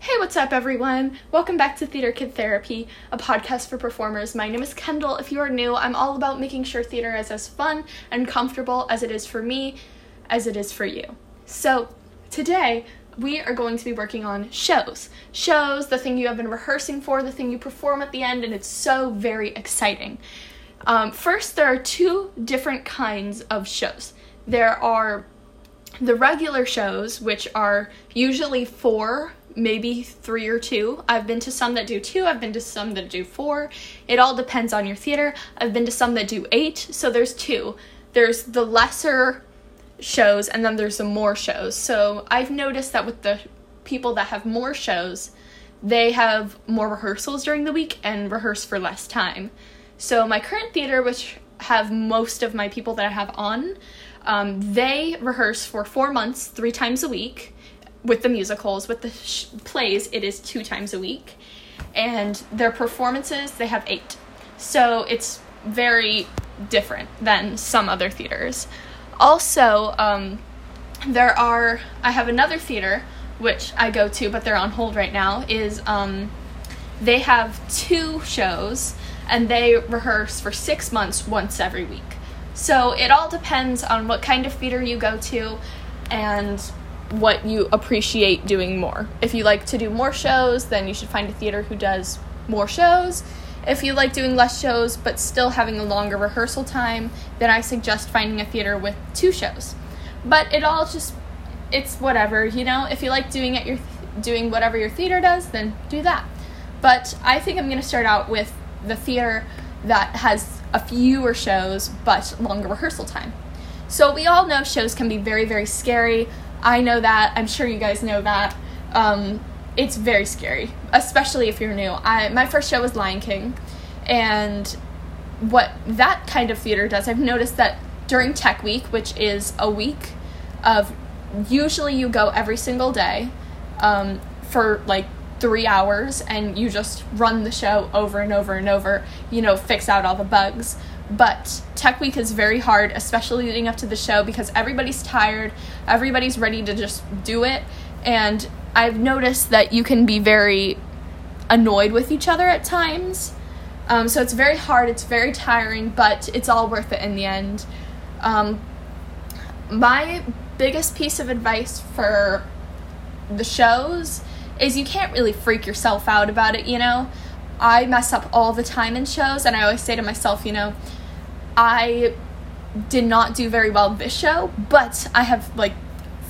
Hey, what's up, everyone? Welcome back to Theater Kid Therapy, a podcast for performers. My name is Kendall. If you are new, I'm all about making sure theater is as fun and comfortable as it is for me, as it is for you. So, today, we are going to be working on shows. Shows, the thing you have been rehearsing for, the thing you perform at the end, and it's so very exciting. Um, first, there are two different kinds of shows. There are the regular shows, which are usually four maybe three or two. I've been to some that do two, I've been to some that do four. It all depends on your theater. I've been to some that do eight, so there's two. There's the lesser shows, and then there's the more shows. So I've noticed that with the people that have more shows, they have more rehearsals during the week and rehearse for less time. So my current theater, which have most of my people that I have on, um, they rehearse for four months, three times a week with the musicals, with the sh- plays, it is two times a week. And their performances, they have eight. So it's very different than some other theaters. Also, um, there are, I have another theater which I go to, but they're on hold right now, is um, they have two shows and they rehearse for six months once every week. So it all depends on what kind of theater you go to and what you appreciate doing more. If you like to do more shows, then you should find a theater who does more shows. If you like doing less shows but still having a longer rehearsal time, then I suggest finding a theater with two shows. But it all just it's whatever, you know. If you like doing it your doing whatever your theater does, then do that. But I think I'm going to start out with the theater that has a fewer shows but longer rehearsal time. So we all know shows can be very very scary I know that. I'm sure you guys know that. Um, it's very scary, especially if you're new. I my first show was Lion King, and what that kind of theater does, I've noticed that during Tech Week, which is a week of usually you go every single day um, for like three hours and you just run the show over and over and over, you know, fix out all the bugs. But Tech Week is very hard, especially leading up to the show, because everybody's tired, everybody's ready to just do it. And I've noticed that you can be very annoyed with each other at times. Um, so it's very hard, it's very tiring, but it's all worth it in the end. Um, my biggest piece of advice for the shows is you can't really freak yourself out about it, you know? I mess up all the time in shows, and I always say to myself, you know, I did not do very well this show, but I have like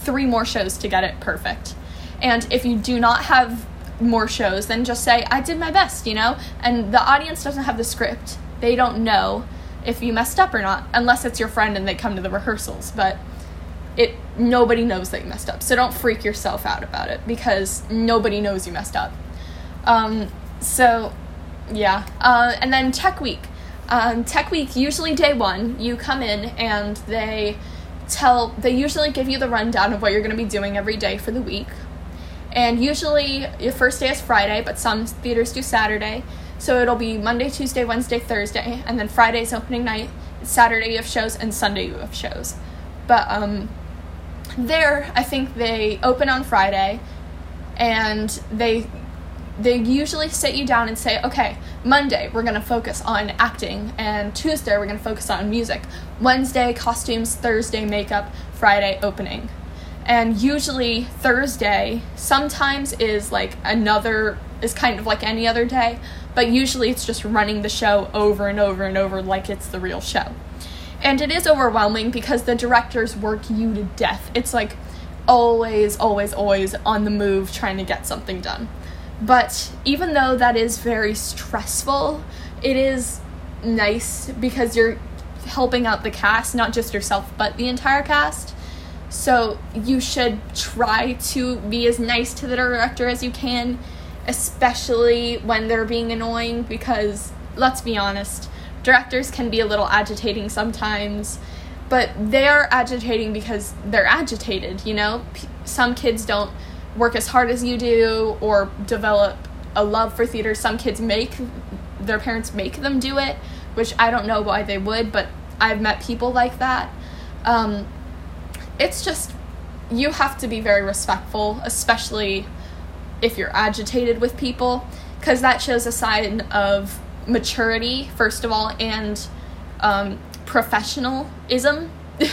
three more shows to get it perfect. And if you do not have more shows, then just say, I did my best, you know? And the audience doesn't have the script. They don't know if you messed up or not, unless it's your friend and they come to the rehearsals. But it nobody knows that you messed up. So don't freak yourself out about it because nobody knows you messed up. Um, so yeah. Uh, and then Tech Week. Um, tech week, usually day one, you come in and they tell, they usually give you the rundown of what you're going to be doing every day for the week. And usually your first day is Friday, but some theaters do Saturday. So it'll be Monday, Tuesday, Wednesday, Thursday, and then Friday's opening night, Saturday you have shows, and Sunday you have shows. But um, there, I think they open on Friday, and they they usually sit you down and say, okay, Monday we're to focus on acting, and Tuesday we're to focus on music, Wednesday costumes, Thursday makeup, Friday opening. And usually Thursday sometimes is like another, is kind of like any other day, but usually it's just running the show over and over and over like it's the real show. And it is overwhelming because the directors work you to death. It's like always, always, always on the move trying to get something done. But even though that is very stressful, it is nice because you're helping out the cast, not just yourself, but the entire cast. So you should try to be as nice to the director as you can, especially when they're being annoying, because let's be honest, directors can be a little agitating sometimes, but they are agitating because they're agitated, you know? Some kids don't work as hard as you do or develop a love for theater. Some kids make their parents make them do it, which I don't know why they would, but I've met people like that. Um, it's just you have to be very respectful, especially if you're agitated with people, because that shows a sign of maturity, first of all, and um, professionalism.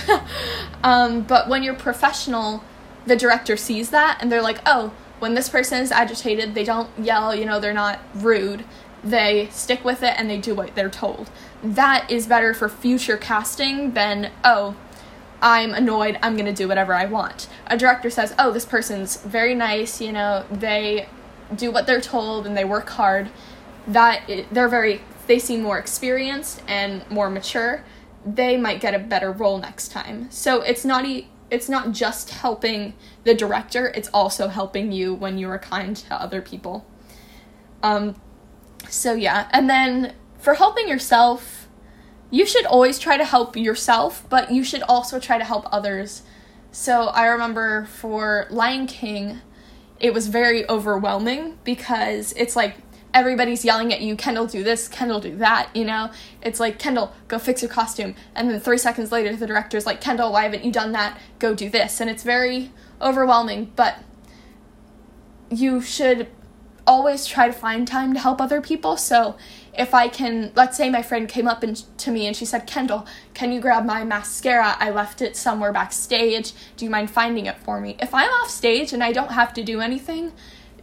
um, but when you're professional, the director sees that and they're like, oh, when this person is agitated, they don't yell, you know, they're not rude. They stick with it and they do what they're told. That is better for future casting than, oh, I'm annoyed, I'm gonna do whatever I want. A director says, oh, this person's very nice, you know, they do what they're told and they work hard. That they're very, they seem more experienced and more mature. They might get a better role next time. So it's not e- it's not just helping the director, it's also helping you when you are kind to other people. Um, so yeah, and then for helping yourself, you should always try to help yourself, but you should also try to help others. So I remember for Lion King, it was very overwhelming because it's like everybody's yelling at you, Kendall, do this, Kendall, do that, you know? It's like, Kendall, go fix your costume. And then three seconds later, the director's like, Kendall, why haven't you done that? Go do this. And it's very overwhelming, but you should always try to find time to help other people. So if I can, let's say my friend came up to me and she said, Kendall, can you grab my mascara? I left it somewhere backstage. Do you mind finding it for me? If I'm off stage and I don't have to do anything,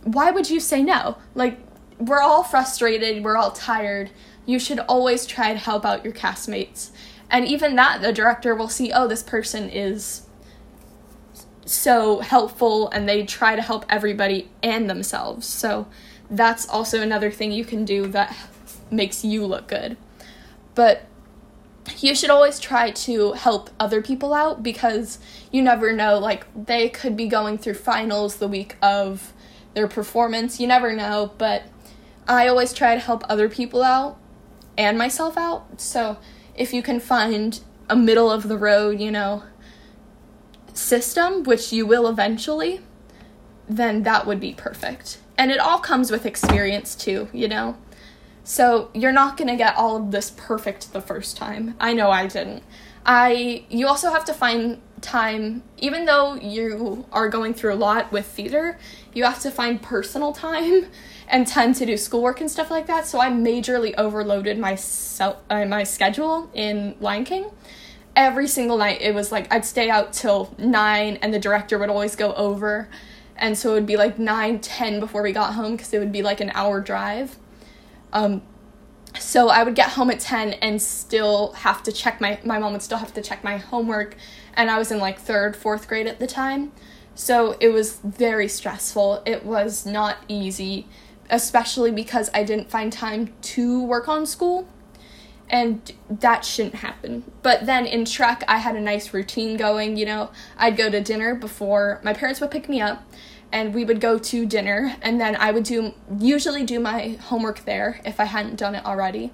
why would you say no? Like, we're all frustrated, we're all tired. You should always try to help out your castmates. And even that, the director will see, oh, this person is so helpful and they try to help everybody and themselves. So that's also another thing you can do that makes you look good. But you should always try to help other people out because you never know like they could be going through finals the week of their performance you never know but i always try to help other people out and myself out so if you can find a middle of the road you know system which you will eventually then that would be perfect and it all comes with experience too you know so you're not to get all of this perfect the first time. I know I didn't. I you also have to find time even though you are going through a lot with theater, you have to find personal time and time to do schoolwork and stuff like that. So I majorly overloaded my self, uh, my schedule in Lion King. Every single night it was like I'd stay out till 9 and the director would always go over and so it would be like 9 10 before we got home because it would be like an hour drive um, so I would get home at 10 and still have to check my my mom would still have to check my homework and I was in like 3rd, 4th grade at the time. So it was very stressful. It was not easy, especially because I didn't find time to work on school. And that shouldn't happen. But then in Shrek, I had a nice routine going, you know. I'd go to dinner before my parents would pick me up and we would go to dinner and then I would do usually do my homework there if I hadn't done it already.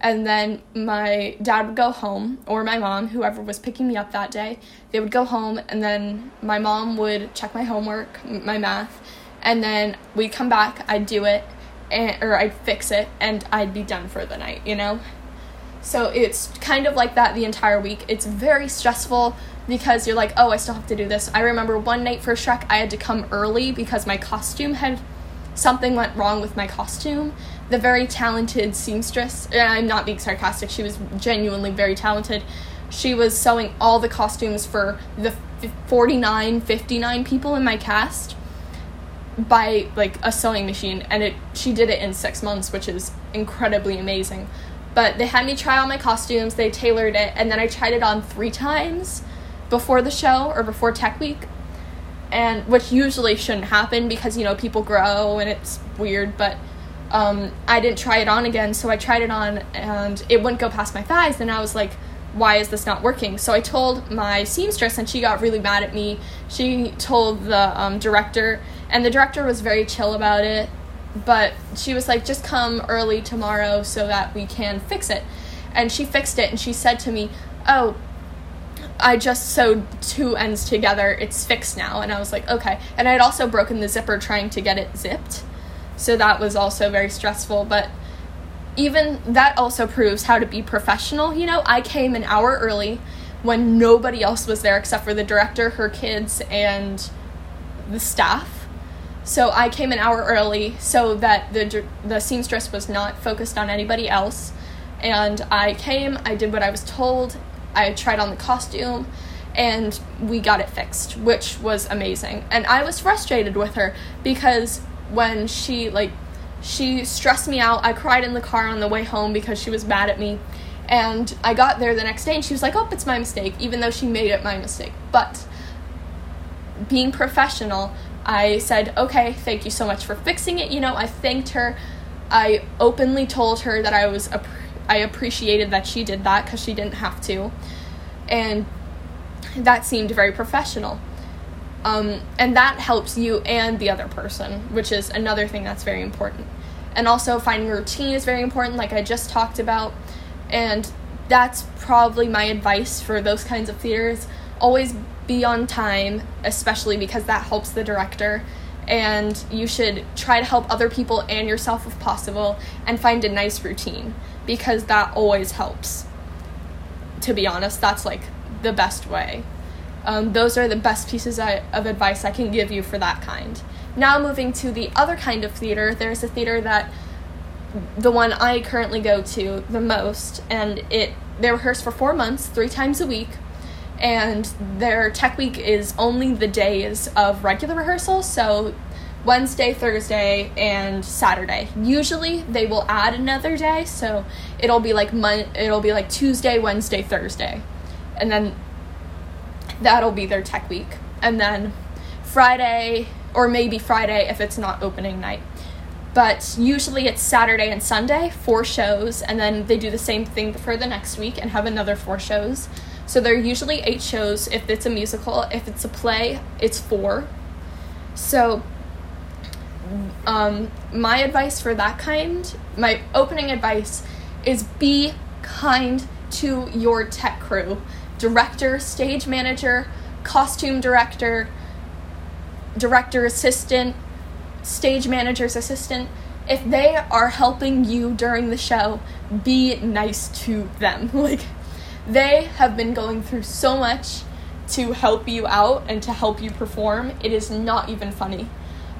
And then my dad would go home or my mom, whoever was picking me up that day, they would go home and then my mom would check my homework, my math, and then we'd come back, I'd do it and or I'd fix it and I'd be done for the night, you know? So it's kind of like that the entire week. It's very stressful because you're like, oh, I still have to do this. I remember one night for Shrek, I had to come early because my costume had something went wrong with my costume. The very talented seamstress, and I'm not being sarcastic, she was genuinely very talented. She was sewing all the costumes for the 49, 59 people in my cast by like a sewing machine and it she did it in 6 months, which is incredibly amazing. But they had me try on my costumes, they tailored it, and then I tried it on 3 times before the show or before tech week and which usually shouldn't happen because you know people grow and it's weird but um, i didn't try it on again so i tried it on and it wouldn't go past my thighs and i was like why is this not working so i told my seamstress and she got really mad at me she told the um, director and the director was very chill about it but she was like just come early tomorrow so that we can fix it and she fixed it and she said to me oh I just sewed two ends together. It's fixed now. And I was like, okay. And I had also broken the zipper trying to get it zipped. So that was also very stressful. But even that also proves how to be professional. You know, I came an hour early when nobody else was there except for the director, her kids, and the staff. So I came an hour early so that the the seamstress was not focused on anybody else. And I came, I did what I was told. I tried on the costume and we got it fixed, which was amazing. And I was frustrated with her because when she like she stressed me out. I cried in the car on the way home because she was mad at me. And I got there the next day and she was like, "Oh, it's my mistake," even though she made it my mistake. But being professional, I said, "Okay, thank you so much for fixing it." You know, I thanked her. I openly told her that I was I appreciated that she did that cuz she didn't have to. And that seemed very professional. Um, and that helps you and the other person, which is another thing that's very important. And also, finding routine is very important, like I just talked about. And that's probably my advice for those kinds of theaters. Always be on time, especially because that helps the director. And you should try to help other people and yourself if possible, and find a nice routine because that always helps. To be honest, that's like the best way. Um, those are the best pieces I, of advice I can give you for that kind. Now, moving to the other kind of theater, there's a theater that the one I currently go to the most, and it they rehearse for four months, three times a week, and their tech week is only the days of regular rehearsal, so Wednesday, Thursday, and Saturday. Usually they will add another day, so it'll be like mon- it'll be like Tuesday, Wednesday, Thursday, and then that'll be their tech week. And then Friday, or maybe Friday if it's not opening night. But usually it's Saturday and Sunday, four shows, and then they do the same thing for the next week and have another four shows. So there are usually eight shows if it's a musical. If it's a play, it's four. So, um, my advice for that kind, my opening advice is be kind to your tech crew director, stage manager, costume director, director assistant, stage manager's assistant. If they are helping you during the show, be nice to them. Like, they have been going through so much to help you out and to help you perform. It is not even funny.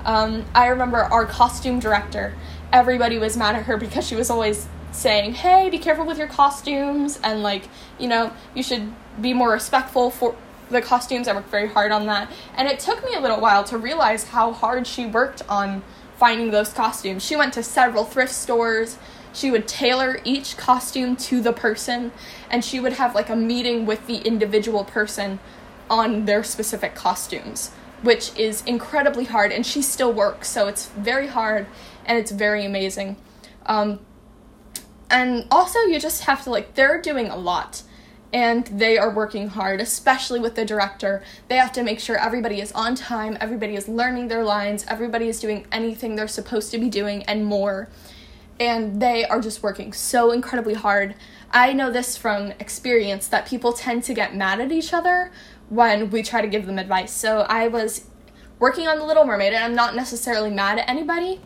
Um, I remember our costume director, everybody was mad at her because she was always saying, hey, be careful with your costumes, and like, you know, you should be more respectful for the costumes. I worked very hard on that. And it took me a little while to realize how hard she worked on finding those costumes. She went to several thrift stores. She would tailor each costume to the person, and she would have like a meeting with the individual person on their specific costumes, which is incredibly hard. And she still works, so it's very hard and it's very amazing. Um, and also, you just have to like, they're doing a lot and they are working hard, especially with the director. They have to make sure everybody is on time, everybody is learning their lines, everybody is doing anything they're supposed to be doing and more. And they are just working so incredibly hard. I know this from experience that people tend to get mad at each other when we try to give them advice. So I was working on The Little Mermaid, and I'm not necessarily mad at anybody,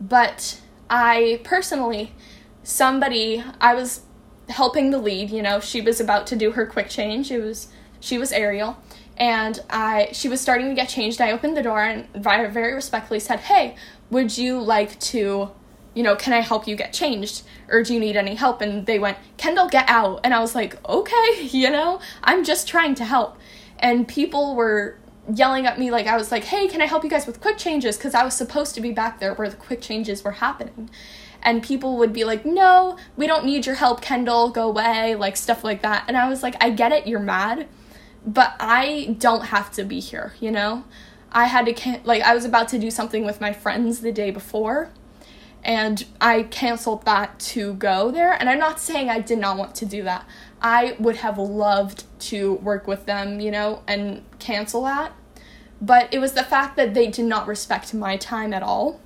but I personally, somebody, I was helping the lead. You know, she was about to do her quick change. It was she was Ariel, and I she was starting to get changed. I opened the door and very respectfully said, "Hey, would you like to?" You know, can I help you get changed? Or do you need any help? And they went, Kendall, get out. And I was like, okay, you know, I'm just trying to help. And people were yelling at me like I was like, "Hey, can I help you guys with quick changes?" because I was supposed to be back there where the quick changes were happening and people would be like, "No, we don't need your help, Kendall. Go away." Like stuff like that. And I was like, "I get it. You're mad, but I don't have to be here, you know? I had to like I was about to do something with my friends the day before." And I canceled that to go there. And I'm not saying I did not want to do that. I would have loved to work with them, you know, and cancel that. But it was the fact that they did not respect my time at all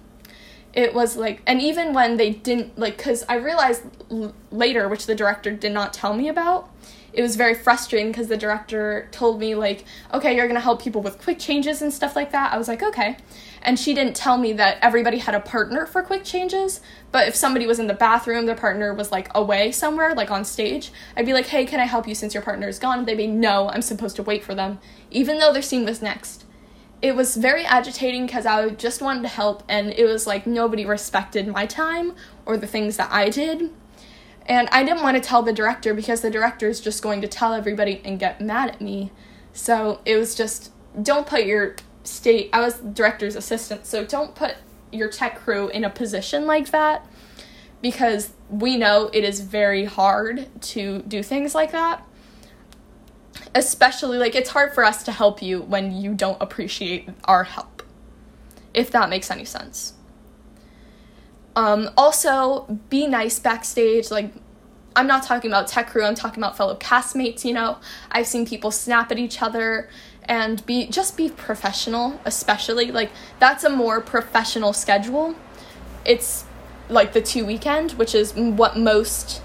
it was like and even when they didn't like because i realized l- later which the director did not tell me about it was very frustrating because the director told me like okay you're gonna help people with quick changes and stuff like that. I was like okay. And she didn't tell me that everybody had a partner for quick changes but if somebody was in the bathroom their partner was like away somewhere like on stage i'd be like hey can i help you since your partner is gone? They'd be no i'm supposed to wait for them even though their scene was next. It was very agitating because I just wanted to help, and it was like nobody respected my time or the things that I did. And I didn't want to tell the director because the director is just going to tell everybody and get mad at me. So it was just don't put your state, I was director's assistant, so don't put your tech crew in a position like that because we know it is very hard to do things like that especially like it's hard for us to help you when you don't appreciate our help if that makes any sense um, also be nice backstage like i'm not talking about tech crew i'm talking about fellow castmates you know? I've seen people snap at each other and be just be professional especially like that's a more professional schedule. It's like the two weekend which is what most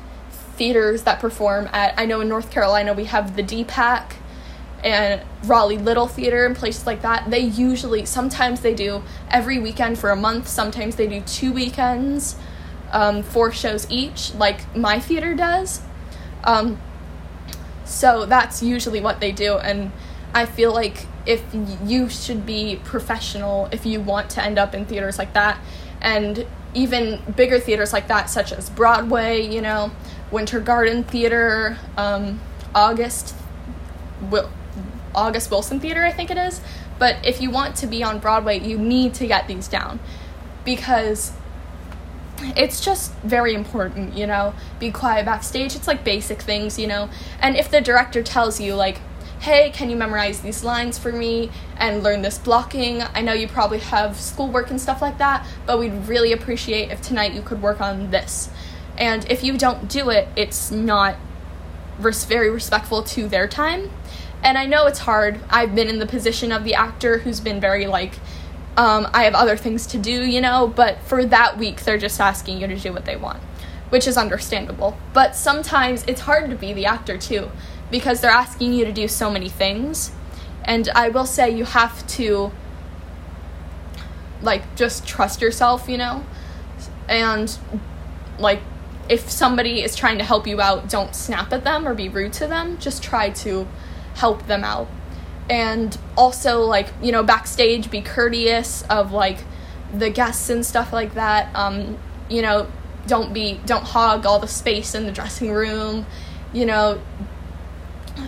theaters that perform at I know in North Carolina we have the DPAC and Raleigh Little Theater and places like that. They usually sometimes they do every weekend for a month, sometimes they do two weekends, um, four shows each, like my theater does. Um, so that's usually what they do and I feel like if you should be professional if you want to end up in theaters like that and even bigger theaters like that such as Broadway, you know, Winter Garden Theater, um, August, August Wilson Theater, I think it is. But if you want to be on Broadway, you need to get these down because it's just very important, you know. Be quiet backstage. It's like basic things, you know. And if the director tells you like, "Hey, can you memorize these lines for me and learn this blocking?" I know you probably have schoolwork and stuff like that, but we'd really appreciate if tonight you could work on this. And if you don't do it, it's not res- very respectful to their time. And I know it's hard. I've been in the position of the actor who's been very like, um, I have other things to do, you know, but for that week, they're just asking you to do what they want, which is understandable. But sometimes it's hard to be the actor too, because they're asking you to do so many things. And I will say you have to, like, just trust yourself, you know, and, like, if somebody is trying to help you out, don't snap at them or be rude to them. Just try to help them out. And also, like, you know, backstage, be courteous of, like, the guests and stuff like that. Um, you know, don't be, don't hog all the space in the dressing room. You know,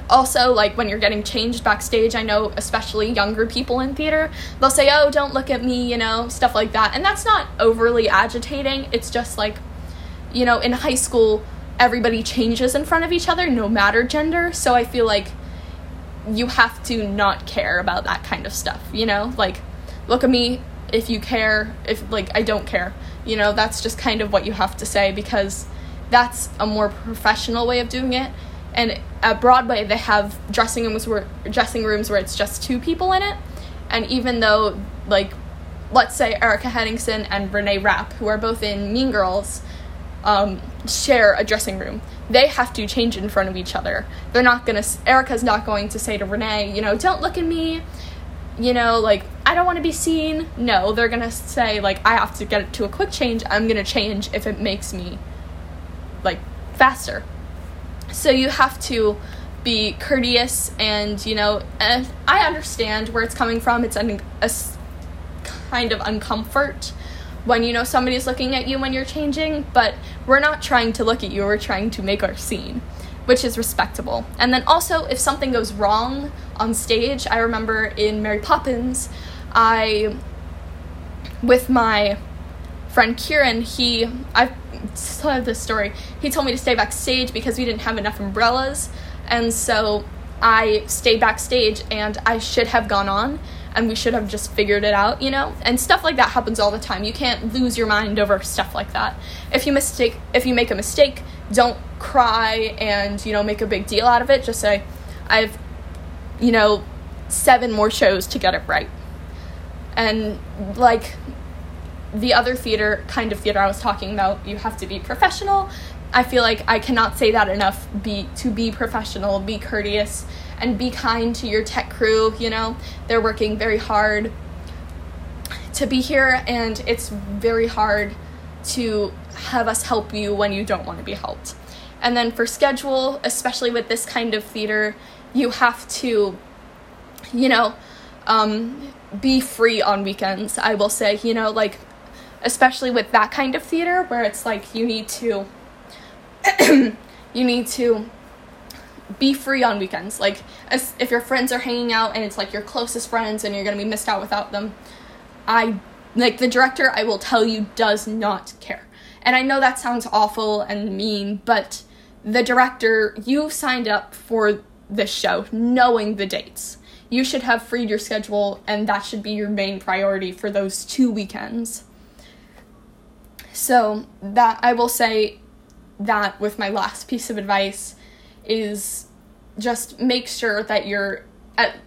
also like when you're getting changed backstage i know especially younger people in theater they'll say oh don't look at me you know stuff like that and that's not overly agitating it's just like you know, in high school, everybody changes in front of each other no matter gender. So I feel like you have to not care about that kind of stuff, you know? Like, look at me if you care, if, like, I don't care. You know, that's just kind of what you have to say because that's a more professional way of doing it. And at Broadway, they have dressing rooms where dressing rooms where it's just two people in it. And even though, like, let's say Erika Henningsen and Renee Rapp, who are both in Mean Girls, um, share a dressing room. They have to change in front of each other. They're not gonna. Erika's not going to say to Renee, you know, don't look at me. You know, like I don't want to be seen. No, they're gonna say like I have to get to a quick change. I'm gonna change if it makes me like faster. So you have to be courteous and you know. And I understand where it's coming from. It's an, a kind of uncomfort when you know somebody's looking at you when you're changing, but we're not trying to look at you, we're trying to make our scene, which is respectable. And then also, if something goes wrong on stage, I remember in Mary Poppins, I, with my friend Kieran, he, I still have this story, he told me to stay backstage because we didn't have enough umbrellas, and so I stayed backstage and I should have gone on and we should have just figured it out, you know? And stuff like that happens all the time. You can't lose your mind over stuff like that. If you mistake if you make a mistake, don't cry and, you know, make a big deal out of it. Just say, I've you know, seven more shows to get it right. And like the other theater kind of theater I was talking about, you have to be professional. I feel like I cannot say that enough. Be to be professional, be courteous, and be kind to your tech crew. You know, they're working very hard to be here, and it's very hard to have us help you when you don't want to be helped. And then for schedule, especially with this kind of theater, you have to, you know, um, be free on weekends. I will say, you know, like especially with that kind of theater where it's like you need to you need to be free on weekends. Like as, if your friends are hanging out and it's like your closest friends and you're to be missed out without them. I like the director I will tell you does not care. And I know that sounds awful and mean, but the director, you signed up for this show knowing the dates. You should have freed your schedule, and that should be your main priority for those two weekends. So, that I will say that with my last piece of advice is just make sure that you're at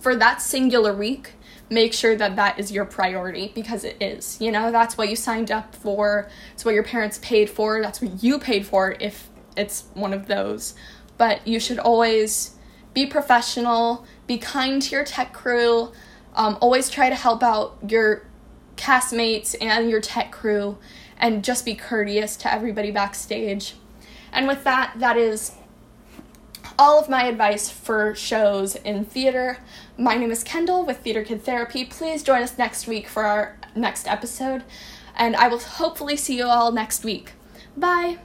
for that singular week make sure that that is your priority because it is you know? That's what you signed up for. It's what your parents paid for. That's what you paid for if it's one of those. But you should always be professional be kind to your tech crew um, always try to help out your castmates and your tech crew and just be courteous to everybody backstage. And with that that is all of my advice for shows in theater. My name is Kendall with Theater Kid Therapy. Please join us next week for our next episode, and I will hopefully see you all next week. Bye!